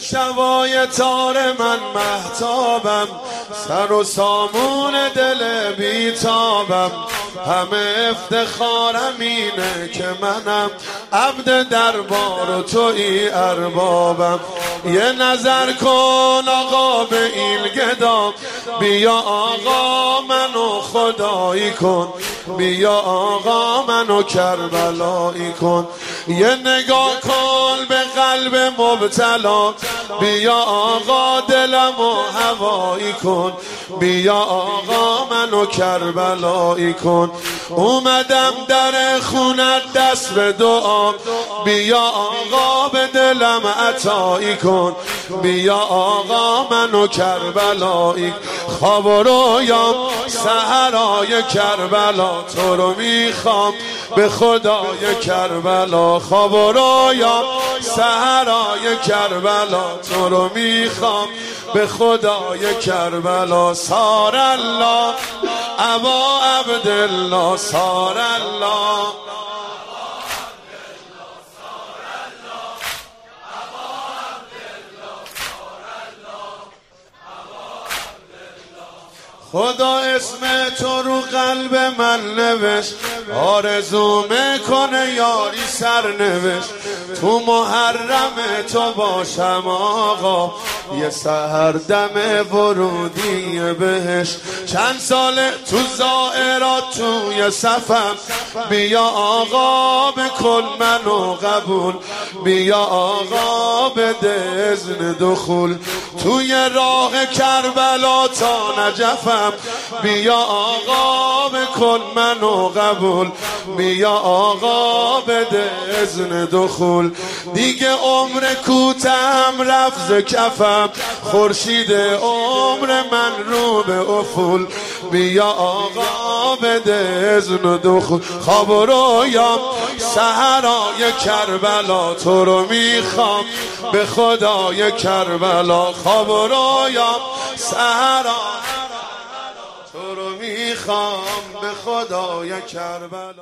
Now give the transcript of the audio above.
تو شبای تار من محتابم سر و سامون دل بیتابم. همه افتخارم اینه که منم عبد دربار و توی اربابم. یه نظر کن آقا به این گدا. بیا آقا منو خدایی کن. بیا آقا منو کربلایی کن. یه نگاه کن به قلب مبتلا. بیا آقا دلم و هوایی کن. بیا آقا منو کربلایی کن. اومدم در خونت دست به دعا بیا آقا به دلم عطایی کن. بیا آقا منو کربلایی. خواب و رویام سهرای کربلا. تو رو می‌خوام به خدای کربلا. خواب و رویام سهرای کربلا. تو رو می‌خوام به خدای کربلا سار الله. ابا عبدالله سار الله. خدا اسم تو رو قلب من نوشت. آرزو می‌کنه یاری سر نوشت تو محرم تو باشم آقا. یه سهر دم ورودی بهش. چند ساله تو زائرات توی صفم. بیا آقا. بکن منو قبول. بیا آقا بده ازن دخول. توی راه کربلا تا نجفم. بیا آقا بکن منو قبول. بیا آقا بده ازن دخول. دیگه عمر کوتم رفت کفم. خورشید عمر من رو به افول. بیا آقا بده ازن دخول. خواب و سهرای کربلا تو رو می‌خوام به خدای کربلا خواب و رویام. سهرا تو رو می‌خوام به خدای کربلا.